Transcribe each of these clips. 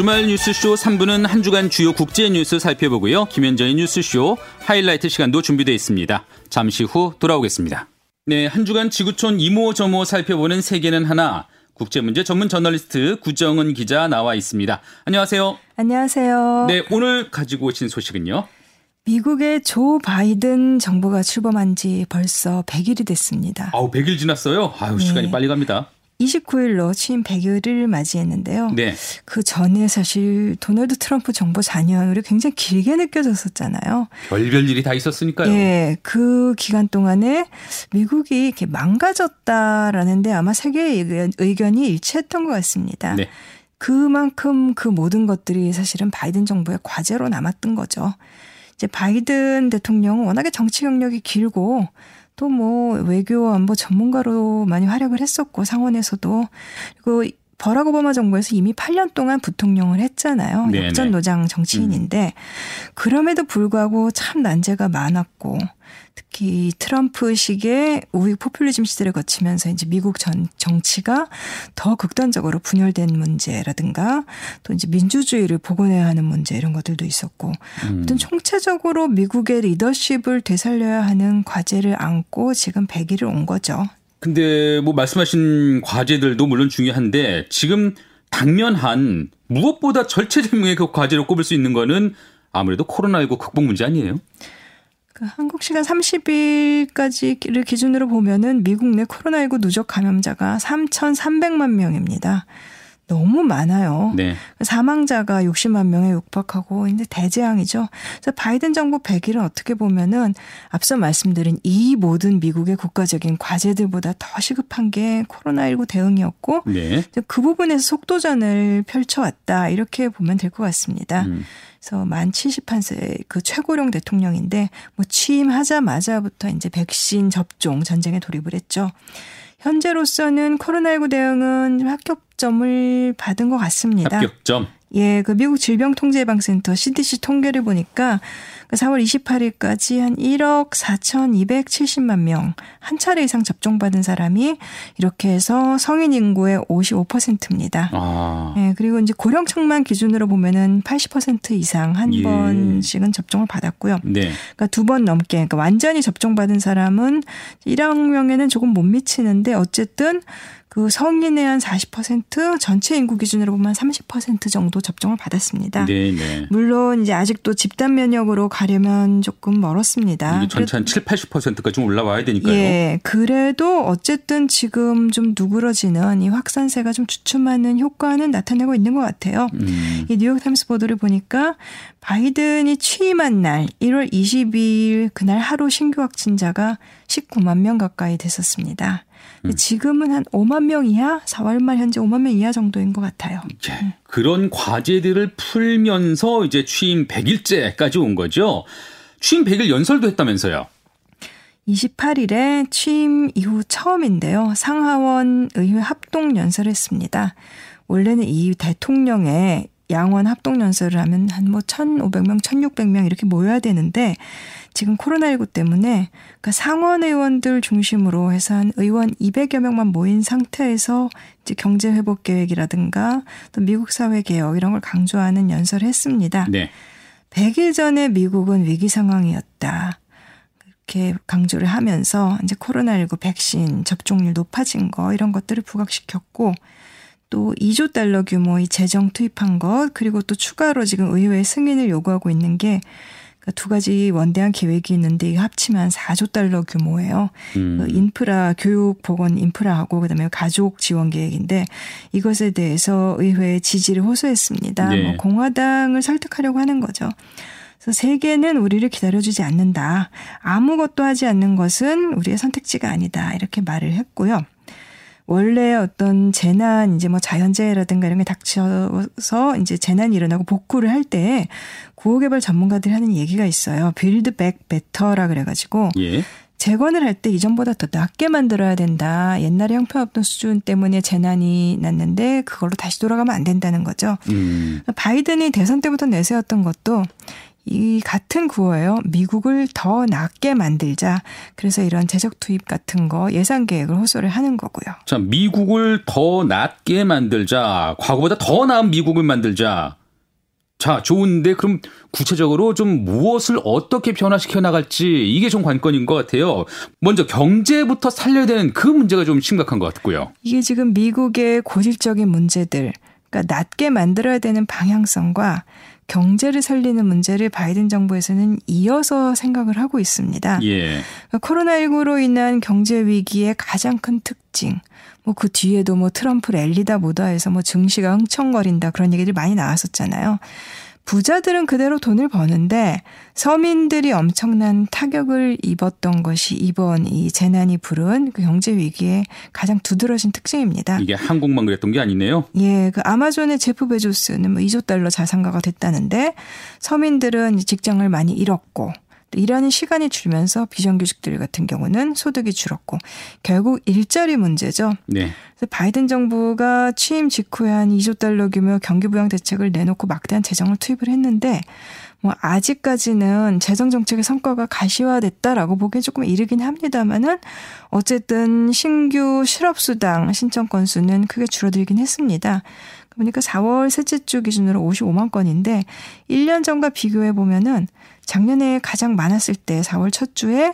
주말 뉴스쇼 3부는 한 주간 주요 국제 뉴스 살펴보고요. 김현정의 뉴스쇼 하이라이트 시간도 준비되어 있습니다. 잠시 후 돌아오겠습니다. 네, 한 주간 지구촌 이모저모 살펴보는 세계는 하나. 국제문제 전문 저널리스트 구정은 기자 나와 있습니다. 안녕하세요. 안녕하세요. 네, 오늘 가지고 오신 소식은요? 미국의 조 바이든 정부가 출범한 지 벌써 100일이 됐습니다. 아우, 100일 지났어요? 아유, 네. 시간이 빨리 갑니다. 29일로 취임 100일을 맞이했는데요. 네. 그 전에 사실 도널드 트럼프 정부 4년으로 굉장히 길게 느껴졌었잖아요. 별별 일이 다 있었으니까요. 네. 그 기간 동안에 미국이 이렇게 망가졌다라는데 아마 세계의 의견이 일치했던 것 같습니다. 네. 그만큼 그 모든 것들이 사실은 바이든 정부의 과제로 남았던 거죠. 이제 바이든 대통령은 워낙에 정치 경력이 길고 또 뭐 외교 안보 전문가로 많이 활약을 했었고 상원에서도. 그리고 버락 오바마 정부에서 이미 8년 동안 부통령을 했잖아요. 네네. 역전 노장 정치인인데 음. 그럼에도 불구하고 참 난제가 많았고 특히 트럼프식의 우익 포퓰리즘 시대를 거치면서 이제 미국 전 정치가 더 극단적으로 분열된 문제라든가 또 이제 민주주의를 복원해야 하는 문제 이런 것들도 있었고 음. 어떤 총체적으로 미국의 리더십을 되살려야 하는 과제를 안고 지금 100일을 온 거죠. 근데 뭐 말씀하신 과제들도 물론 중요한데 지금 당면한 무엇보다 절체절명의 그 과제로 꼽을 수 있는 거는 아무래도 코로나19 극복 문제 아니에요? 그 한국 시간 30일까지를 기준으로 보면은 미국 내 코로나19 누적 감염자가 3,300만 명입니다. 너무 많아요. 네. 사망자가 60만 명에 육박하고 이제 대재앙이죠. 그래서 바이든 정부 100일은 어떻게 보면은 앞서 말씀드린 이 모든 미국의 국가적인 과제들보다 더 시급한 게 코로나19 대응이었고 네. 그 부분에서 속도전을 펼쳐왔다 이렇게 보면 될 것 같습니다. 음. 그래서 만 71세 그 최고령 대통령인데 뭐 취임하자마자부터 이제 백신 접종 전쟁에 돌입을 했죠. 현재로서는 코로나19 대응은 합격 점을 받은 것 같습니다. 합격점. 예, 그 미국 질병통제예방센터 CDC 통계를 보니까 4월 28일까지 한 1억 4,270만 명, 한 차례 이상 접종받은 사람이 이렇게 해서 성인 인구의 55%입니다. 아. 예, 그리고 이제 고령층만 기준으로 보면은 80% 이상 한 예. 번씩은 접종을 받았고요. 네. 그러니까 두 번 넘게, 그러니까 완전히 접종받은 사람은 1억 명에는 조금 못 미치는데 어쨌든 그 성인의 한 40% 전체 인구 기준으로 보면 30% 정도 접종을 받았습니다. 네네. 네. 물론 이제 아직도 집단 면역으로 가려면 조금 멀었습니다. 전체 한 7, 80%까지 좀 올라와야 되니까요. 예. 그래도 어쨌든 지금 좀 누그러지는 이 확산세가 좀 주춤하는 효과는 나타내고 있는 것 같아요. 음. 이 뉴욕 타임스 보도를 보니까 바이든이 취임한 날 1월 22일 그날 하루 신규 확진자가 19만 명 가까이 됐었습니다. 음. 지금은 한 5만 명 이하, 4월 말 현재 5만 명 이하 정도인 것 같아요. 네. 음. 그런 과제들을 풀면서 이제 취임 100일째까지 온 거죠. 취임 100일 연설도 했다면서요. 28일에 취임 이후 처음인데요. 상하원 의회 합동 연설했습니다. 원래는 이 대통령의 양원 합동 연설을 하면 한 뭐 1,500명, 1,600명 이렇게 모여야 되는데 지금 코로나19 때문에 그러니까 상원 의원들 중심으로 해서 한 의원 200여 명만 모인 상태에서 이제 경제 회복 계획이라든가 또 미국 사회 개혁 이런 걸 강조하는 연설을 했습니다. 네. 100일 전에 미국은 위기 상황이었다. 이렇게 강조를 하면서 이제 코로나19 백신 접종률 높아진 거 이런 것들을 부각시켰고 또 2조 달러 규모의 재정 투입한 것 그리고 또 추가로 지금 의회 승인을 요구하고 있는 게 그러니까 두 가지 원대한 계획이 있는데 합치면 4조 달러 규모예요. 음. 그 인프라 교육 보건 인프라하고 그다음에 가족 지원 계획인데 이것에 대해서 의회에 지지를 호소했습니다. 네. 뭐 공화당을 설득하려고 하는 거죠. 그래서 세계는 우리를 기다려주지 않는다. 아무것도 하지 않는 것은 우리의 선택지가 아니다. 이렇게 말을 했고요. 원래 어떤 재난 이제 뭐 자연재해라든가 이런 게 닥쳐서 이제 재난이 일어나고 복구를 할 때 구호개발 전문가들이 하는 얘기가 있어요. Build Back Better라 그래가지고 예. 재건을 할 때 이전보다 더 낫게 만들어야 된다. 옛날에 형편없던 수준 때문에 재난이 났는데 그걸로 다시 돌아가면 안 된다는 거죠. 음. 바이든이 대선 때부터 내세웠던 것도 이 같은 구호예요. 미국을 더 낫게 만들자. 그래서 이런 재정 투입 같은 거 예산 계획을 호소를 하는 거고요. 자, 미국을 더 낫게 만들자. 과거보다 더 나은 미국을 만들자. 자, 좋은데 그럼 구체적으로 좀 무엇을 어떻게 변화시켜 나갈지 이게 좀 관건인 것 같아요. 먼저 경제부터 살려야 되는 그 문제가 좀 심각한 것 같고요. 이게 지금 미국의 고질적인 문제들, 그러니까 낮게 만들어야 되는 방향성과 경제를 살리는 문제를 바이든 정부에서는 이어서 생각을 하고 있습니다. 예. 그러니까 코로나19로 인한 경제 위기의 가장 큰 특징, 뭐 그 뒤에도 뭐 트럼프 랠리다 뭐다 해서 뭐 증시가 흥청거린다 그런 얘기들이 많이 나왔었잖아요. 부자들은 그대로 돈을 버는데 서민들이 엄청난 타격을 입었던 것이 이번 이 재난이 부른 그 경제 위기의 가장 두드러진 특징입니다. 이게 한국만 그랬던 게 아니네요. 예, 그 아마존의 제프 베조스는 뭐 2조 달러 자산가가 됐다는데 서민들은 직장을 많이 잃었고 일하는 시간이 줄면서 비정규직들 같은 경우는 소득이 줄었고 결국 일자리 문제죠. 네. 그래서 바이든 정부가 취임 직후에 한 2조 달러 규모 경기 부양 대책을 내놓고 막대한 재정을 투입을 했는데 뭐 아직까지는 재정 정책의 성과가 가시화됐다라고 보기엔 조금 이르긴 합니다만은 어쨌든 신규 실업 수당 신청 건수는 크게 줄어들긴 했습니다. 그러니까 4월 셋째 주 기준으로 55만 건인데 1년 전과 비교해 보면은 작년에 가장 많았을 때 4월 첫 주에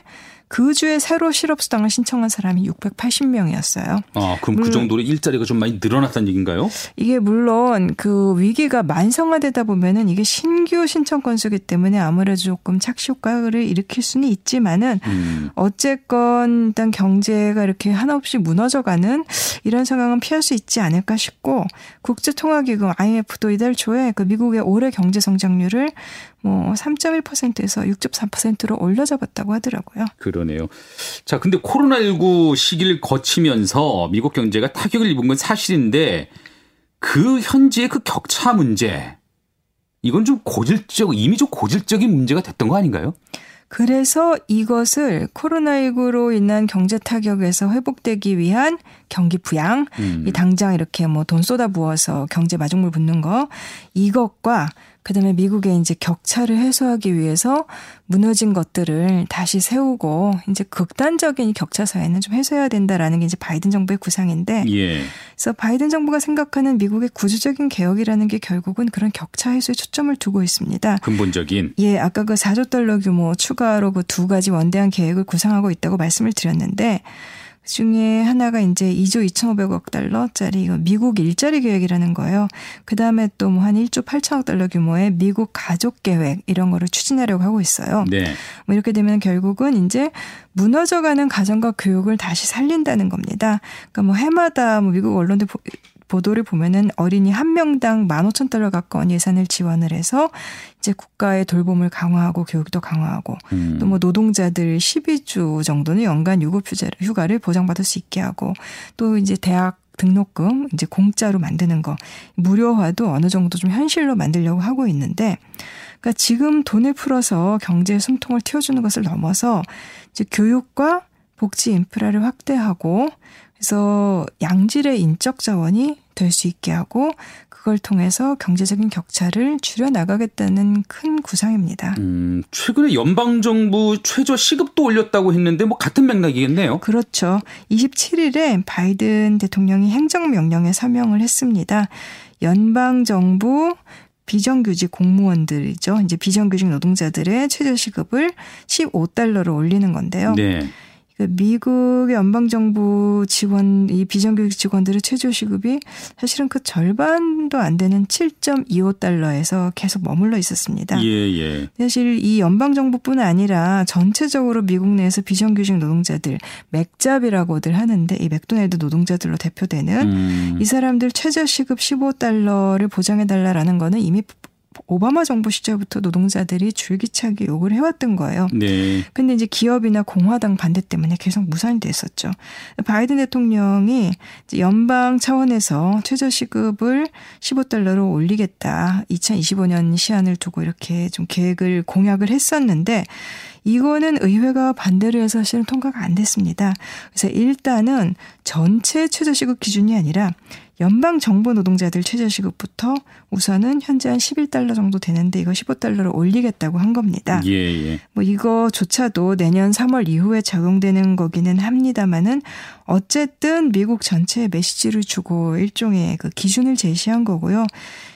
그 주에 새로 실업수당을 신청한 사람이 680명이었어요. 아, 그럼 그 정도로 일자리가 좀 많이 늘어났다는 얘기인가요? 이게 물론 그 위기가 만성화되다 보면은 이게 신규 신청 건수기 때문에 아무래도 조금 착시 효과를 일으킬 수는 있지만은 음. 어쨌건 일단 경제가 이렇게 한없이 무너져가는 이런 상황은 피할 수 있지 않을까 싶고 국제통화기금 IMF도 이달 초에 그 미국의 올해 경제 성장률을 뭐 3.1%에서 6.3%로 올려 잡았다고 하더라고요. 그러네요. 자, 근데 코로나19 시기를 거치면서 미국 경제가 타격을 입은 건 사실인데 그 현지의 그 격차 문제 이건 좀 고질적 이미 좀 고질적인 문제가 됐던 거 아닌가요? 그래서 이것을 코로나19로 인한 경제 타격에서 회복되기 위한 경기 부양, 음. 이 당장 이렇게 뭐 돈 쏟아 부어서 경제 마중물 붓는 거 이것과 그다음에 미국의 이제 격차를 해소하기 위해서 무너진 것들을 다시 세우고 이제 극단적인 격차 사회는 좀 해소해야 된다라는 게 이제 바이든 정부의 구상인데 예. 그래서 바이든 정부가 생각하는 미국의 구조적인 개혁이라는 게 결국은 그런 격차 해소에 초점을 두고 있습니다. 근본적인 예, 아까 그 4조 달러 규모 추가로 그 두 가지 원대한 계획을 구상하고 있다고 말씀을 드렸는데 그 중에 하나가 이제 2조 2,500억 달러짜리 이거 미국 일자리 계획이라는 거예요. 그 다음에 또 뭐 한 1조 8천억 달러 규모의 미국 가족 계획 이런 거를 추진하려고 하고 있어요. 네. 뭐 이렇게 되면 결국은 이제 무너져가는 가정과 교육을 다시 살린다는 겁니다. 그러니까 뭐 해마다 뭐 미국 언론들 보, 보도를 보면은 어린이 한 명당 15,000달러 가까운 예산을 지원을 해서 이제 국가의 돌봄을 강화하고 교육도 강화하고 음. 또뭐 노동자들 12주 정도는 연간 유급 휴가를 보장받을 수 있게 하고 또 이제 대학 등록금 이제 공짜로 만드는 거 무료화도 어느 정도 좀 현실로 만들려고 하고 있는데 그러니까 지금 돈을 풀어서 경제 숨통을 틔워주는 것을 넘어서 이제 교육과 복지 인프라를 확대하고 그래서 양질의 인적 자원이 될 수 있게 하고 그걸 통해서 경제적인 격차를 줄여 나가겠다는 큰 구상입니다. 음, 최근에 연방 정부 최저 시급도 올렸다고 했는데 뭐 같은 맥락이겠네요. 그렇죠. 27일에 바이든 대통령이 행정 명령에 서명을 했습니다. 연방 정부 비정규직 공무원들이죠. 이제 비정규직 노동자들의 최저 시급을 15달러로 올리는 건데요. 네. 그 미국 연방정부 직원, 이 비정규직 직원들의 최저 시급이 사실은 그 절반도 안 되는 7.25달러에서 계속 머물러 있었습니다. 예, 예. 사실 이 연방정부뿐 아니라 전체적으로 미국 내에서 비정규직 노동자들, 맥잡이라고들 하는데 이 맥도날드 노동자들로 대표되는 음. 이 사람들 최저 시급 15달러를 보장해달라라는 거는 이미 오바마 정부 시절부터 노동자들이 줄기차게 요구를 해왔던 거예요. 네. 근데 이제 기업이나 공화당 반대 때문에 계속 무산이 됐었죠. 바이든 대통령이 연방 차원에서 최저시급을 15달러로 올리겠다. 2025년 시한을 두고 이렇게 좀 계획을 공약을 했었는데 이거는 의회가 반대를 해서 사실은 통과가 안 됐습니다. 그래서 일단은 전체 최저시급 기준이 아니라 연방 정부 노동자들 최저 시급부터 우선은 현재 한 11달러 정도 되는데 이거 15달러로 올리겠다고 한 겁니다. 예, 예. 뭐 이거조차도 내년 3월 이후에 적용되는 거기는 합니다만은 어쨌든 미국 전체에 메시지를 주고 일종의 그 기준을 제시한 거고요.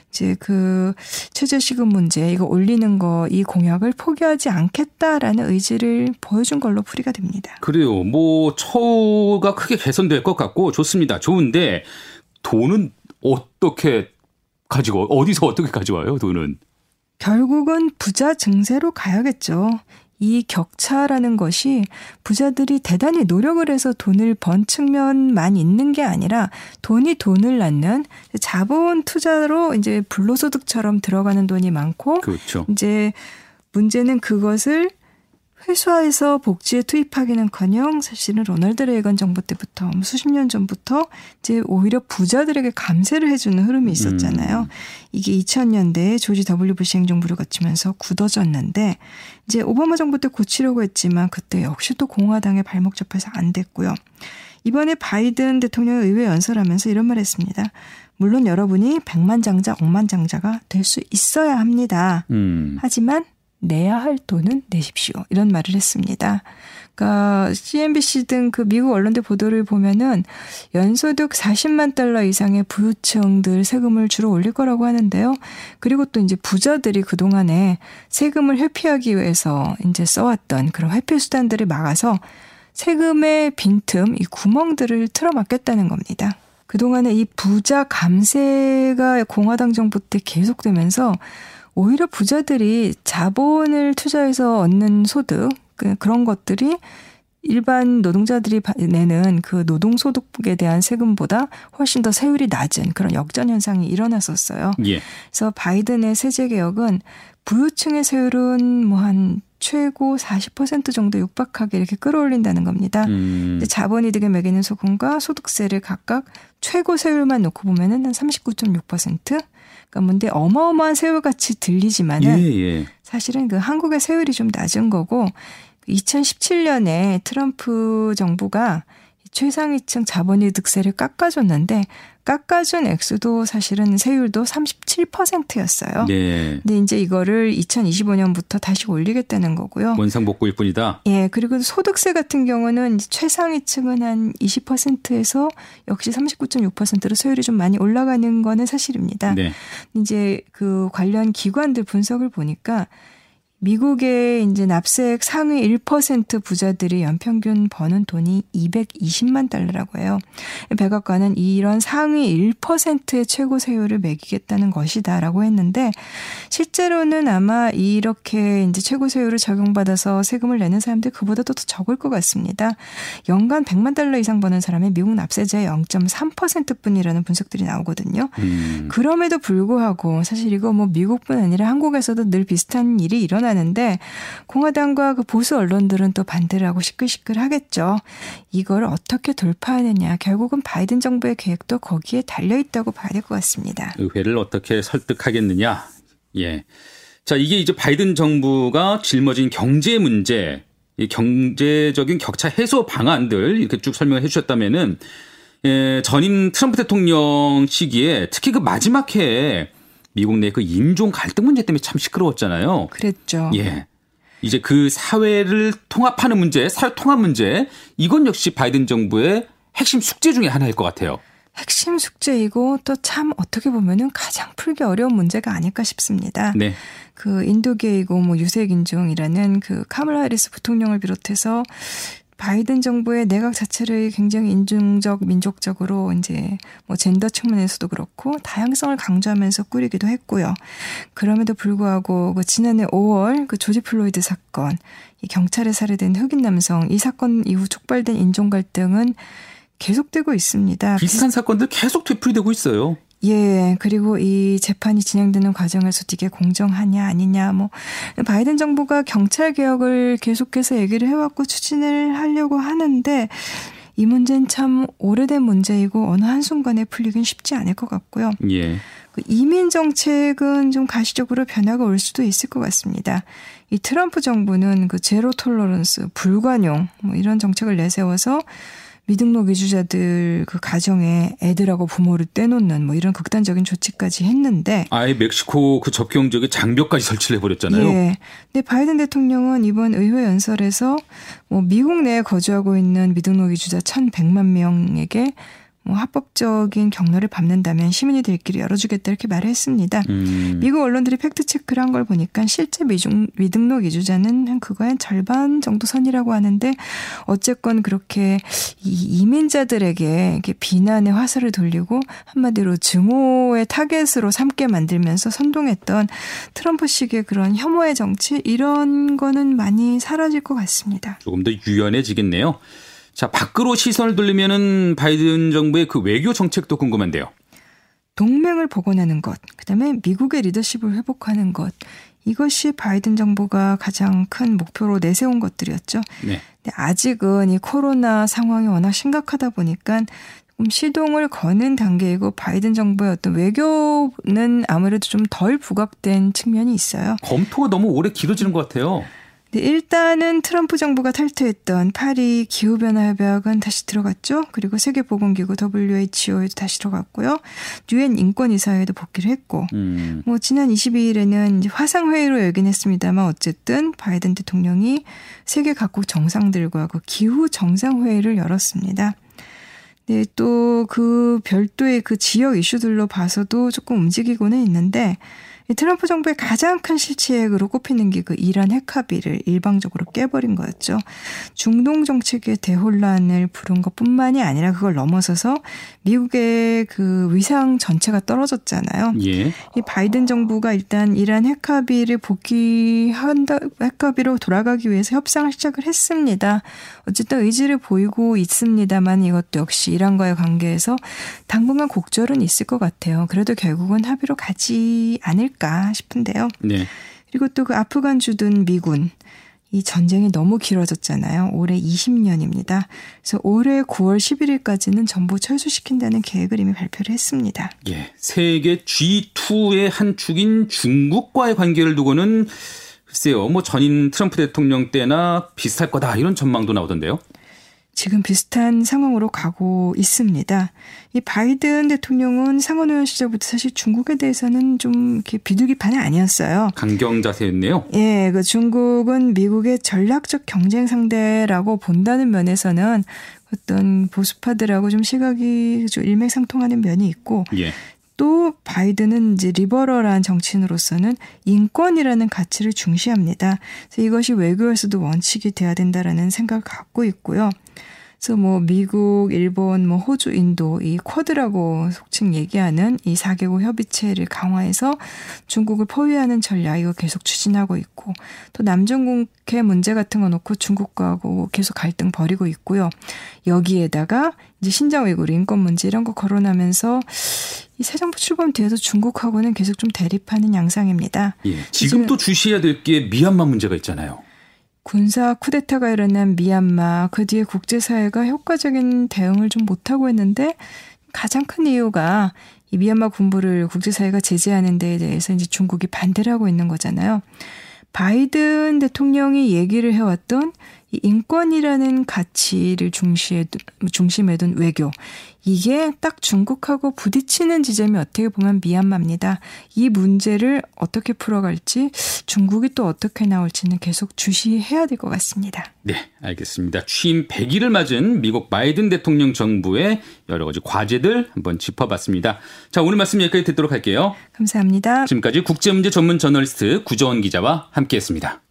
이제 그 최저시급 문제 이거 올리는 거 이 공약을 포기하지 않겠다라는 의지를 보여준 걸로 풀이가 됩니다. 그래요. 뭐 처우가 크게 개선될 것 같고 좋습니다. 좋은데 돈은 어떻게 가지고 어디서 어떻게 가져와요? 돈은 결국은 부자 증세로 가야겠죠. 이 격차라는 것이 부자들이 대단히 노력을 해서 돈을 번 측면만 있는 게 아니라 돈이 돈을 낳는 자본 투자로 이제 불로소득처럼 들어가는 돈이 많고 그렇죠. 이제 문제는 그것을 회수해서 복지에 투입하기는커녕 사실은 로널드 레이건 정부 때부터 뭐 수십 년 전부터 이제 오히려 부자들에게 감세를 해주는 흐름이 있었잖아요. 음. 이게 2000년대에 조지 W 부시 행정부를 거치면서 굳어졌는데 이제 오바마 정부 때 고치려고 했지만 그때 역시 또 공화당에 발목 잡혀서 안 됐고요. 이번에 바이든 대통령이 의회 연설하면서 이런 말 했습니다. 물론 여러분이 백만장자, 억만장자가 될 수 있어야 합니다. 음. 하지만 내야 할 돈은 내십시오. 이런 말을 했습니다. 그러니까 CNBC 등 그 미국 언론들 보도를 보면은 연소득 40만 달러 이상의 부유층들 세금을 주로 올릴 거라고 하는데요. 그리고 또 이제 부자들이 그동안에 세금을 회피하기 위해서 이제 써왔던 그런 회피 수단들을 막아서 세금의 빈틈, 이 구멍들을 틀어막겠다는 겁니다. 그동안에 이 부자 감세가 공화당 정부 때 계속되면서 오히려 부자들이 자본을 투자해서 얻는 소득 그, 그런 것들이 일반 노동자들이 내는 그 노동소득에 대한 세금보다 훨씬 더 세율이 낮은 그런 역전 현상이 일어났었어요. 예. 그래서 바이든의 세제 개혁은 부유층의 세율은 뭐 한 최고 40% 정도 육박하게 이렇게 끌어올린다는 겁니다. 음. 자본이득에 매기는 소금과 소득세를 각각 최고 세율만 놓고 보면은 한 39.6%, 그러니까 뭔데 어마어마한 세율같이 들리지만은 예, 예. 사실은 그 한국의 세율이 좀 낮은 거고 2017년에 트럼프 정부가 최상위층 자본이 득세를 깎아줬는데 깎아준 액수도 사실은 세율도 37%였어요. 네. 근데 이제 이거를 2025년부터 다시 올리겠다는 거고요. 원상복구일 뿐이다. 예. 그리고 소득세 같은 경우는 최상위층은 한 20%에서 역시 39.6%로 세율이 좀 많이 올라가는 거는 사실입니다. 네. 이제 그 관련 기관들 분석을 보니까 미국의 이제 납세액 상위 1% 부자들이 연평균 버는 돈이 220만 달러라고 해요. 백악관은 이런 상위 1%의 최고 세율을 매기겠다는 것이다라고 했는데 실제로는 아마 이렇게 이제 최고 세율을 적용받아서 세금을 내는 사람들 그보다도 더 적을 것 같습니다. 연간 100만 달러 이상 버는 사람의 미국 납세자의 0.3%뿐이라는 분석들이 나오거든요. 음. 그럼에도 불구하고 사실 이거 뭐 미국뿐 아니라 한국에서도 늘 비슷한 일이 일어나 하는데 공화당과 그 보수 언론들은 또 반대를 하고 시끌시끌 하겠죠. 이걸 어떻게 돌파하느냐. 결국은 바이든 정부의 계획도 거기에 달려 있다고 봐야 될 것 같습니다. 의회를 어떻게 설득하겠느냐. 예. 자, 이게 이제 바이든 정부가 짊어진 경제 문제, 이 경제적인 격차 해소 방안들 이렇게 쭉 설명을 해 주셨다면은 예, 전임 트럼프 대통령 시기에 특히 그 마지막 해에 미국 내 그 인종 갈등 문제 때문에 참 시끄러웠잖아요. 그랬죠. 예. 이제 그 사회를 통합하는 문제, 사회 통합 문제, 이건 역시 바이든 정부의 핵심 숙제 중의 하나일 것 같아요. 핵심 숙제이고 또 참 어떻게 보면은 가장 풀기 어려운 문제가 아닐까 싶습니다. 네. 그 인도계이고 뭐 유색인종이라는 그 카멀라 하리스 부통령을 비롯해서 바이든 정부의 내각 자체를 굉장히 인종적, 민족적으로 이제 뭐 젠더 측면에서도 그렇고 다양성을 강조하면서 꾸리기도 했고요. 그럼에도 불구하고 그 지난해 5월 그 조지 플로이드 사건, 이 경찰에 살해된 흑인 남성 이 사건 이후 촉발된 인종 갈등은 계속되고 있습니다. 비슷한 사건들 계속 되풀이되고 있어요. 예, 그리고 이 재판이 진행되는 과정에서 이게 공정하냐 아니냐 뭐 바이든 정부가 경찰 개혁을 계속해서 얘기를 해왔고 추진을 하려고 하는데 이 문제는 참 오래된 문제이고 어느 한순간에 풀리긴 쉽지 않을 것 같고요. 예. 그 이민 정책은 좀 가시적으로 변화가 올 수도 있을 것 같습니다. 이 트럼프 정부는 그 제로 톨러런스, 불관용 뭐 이런 정책을 내세워서 미등록 이주자들 그 가정에 애들하고 부모를 떼놓는 뭐 이런 극단적인 조치까지 했는데 아예 멕시코 그 접경 지역에 장벽까지 설치를 해버렸잖아요. 예. 근데 바이든 대통령은 이번 의회 연설에서 뭐 미국 내에 거주하고 있는 미등록 이주자 1,100만 명에게 뭐 합법적인 경로를 밟는다면 시민이 될 길을 열어주겠다 이렇게 말을 했습니다. 음. 미국 언론들이 팩트 체크를 한 걸 보니까 실제 미중, 미등록 이주자는 한 그거의 절반 정도 선이라고 하는데 어쨌건 그렇게 이 이민자들에게 이렇게 비난의 화살을 돌리고 한마디로 증오의 타겟으로 삼게 만들면서 선동했던 트럼프식의 그런 혐오의 정치 이런 거는 많이 사라질 것 같습니다. 조금 더 유연해지겠네요. 자, 밖으로 시선을 돌리면은 바이든 정부의 그 외교 정책도 궁금한데요. 동맹을 복원하는 것, 그다음에 미국의 리더십을 회복하는 것. 이것이 바이든 정부가 가장 큰 목표로 내세운 것들이었죠. 네. 근데 아직은 이 코로나 상황이 워낙 심각하다 보니까 조금 시동을 거는 단계이고 바이든 정부의 어떤 외교는 아무래도 좀 덜 부각된 측면이 있어요. 검토가 너무 오래 길어지는 것 같아요. 네, 일단은 트럼프 정부가 탈퇴했던 파리 기후변화 협약은 다시 들어갔죠. 그리고 세계보건기구 WHO에도 다시 들어갔고요. 유엔 인권이사회에도 복귀를 했고, 음. 뭐 지난 22일에는 화상 회의로 열긴 했습니다만 어쨌든 바이든 대통령이 세계 각국 정상들과 그 기후 정상 회의를 열었습니다. 네, 또 그 별도의 그 지역 이슈들로 봐서도 조금 움직이고는 있는데 트럼프 정부의 가장 큰 실체액으로 꼽히는 게 그 이란 핵 합의를 일방적으로 깨버린 거였죠. 중동 정책의 대혼란을 부른 것뿐만이 아니라 그걸 넘어서서 미국의 그 위상 전체가 떨어졌잖아요. 예. 이 바이든 정부가 일단 이란 핵 합의를 복귀한다 핵 합의로 돌아가기 위해서 협상을 시작을 했습니다. 어쨌든 의지를 보이고 있습니다만 이것도 역시 이란과의 관계에서 당분간 곡절은 있을 것 같아요. 그래도 결국은 합의로 가지 않을까 싶은데요. 네. 그리고 또 그 아프간 주둔 미군 이 전쟁이 너무 길어졌잖아요. 올해 20년입니다. 그래서 올해 9월 11일까지는 전부 철수시킨다는 계획을 이미 발표를 했습니다. 예. 세계 G2의 한 축인 중국과의 관계를 두고는 글쎄요, 뭐 전인 트럼프 대통령 때나 비슷할 거다 이런 전망도 나오던데요. 지금 비슷한 상황으로 가고 있습니다. 이 바이든 대통령은 상원의원 시절부터 사실 중국에 대해서는 좀 이렇게 비둘기판이 아니었어요. 강경 자세였네요. 예, 그 중국은 미국의 전략적 경쟁 상대라고 본다는 면에서는 어떤 보수파들하고 좀 시각이 좀 일맥상통하는 면이 있고 예. 또 바이든은 이제 리버럴한 정치인으로서는 인권이라는 가치를 중시합니다. 그래서 이것이 외교에서도 원칙이 돼야 된다라는 생각을 갖고 있고요. 그래서 뭐 미국, 일본, 뭐 호주, 인도 이 쿼드라고 속칭 얘기하는 이 4개국 협의체를 강화해서 중국을 포위하는 전략 이거 계속 추진하고 있고 또 남중국해 문제 같은 거 놓고 중국과 하고 계속 갈등 벌이고 있고요. 여기에다가 이제 신장 외이구 인권 문제 이런 거 거론하면서 이 새 정부 출범 뒤에도 중국하고는 계속 좀 대립하는 양상입니다. 예. 지금도 주시해야 될 게 미얀마 문제가 있잖아요. 군사 쿠데타가 일어난 미얀마 그 뒤에 국제사회가 효과적인 대응을 좀 못하고 있는데 가장 큰 이유가 이 미얀마 군부를 국제사회가 제재하는 데에 대해서 이제 중국이 반대를 하고 있는 거잖아요. 바이든 대통령이 얘기를 해왔던 이 인권이라는 가치를 중시에, 중심에 둔 외교. 이게 딱 중국하고 부딪히는 지점이 어떻게 보면 미얀마입니다. 이 문제를 어떻게 풀어갈지 중국이 또 어떻게 나올지는 계속 주시해야 될 것 같습니다. 네, 알겠습니다. 취임 100일을 맞은 미국 바이든 대통령 정부의 여러 가지 과제들 한번 짚어봤습니다. 자, 오늘 말씀 여기까지 듣도록 할게요. 감사합니다. 지금까지 국제문제 전문 저널리스트 구정원 기자와 함께했습니다.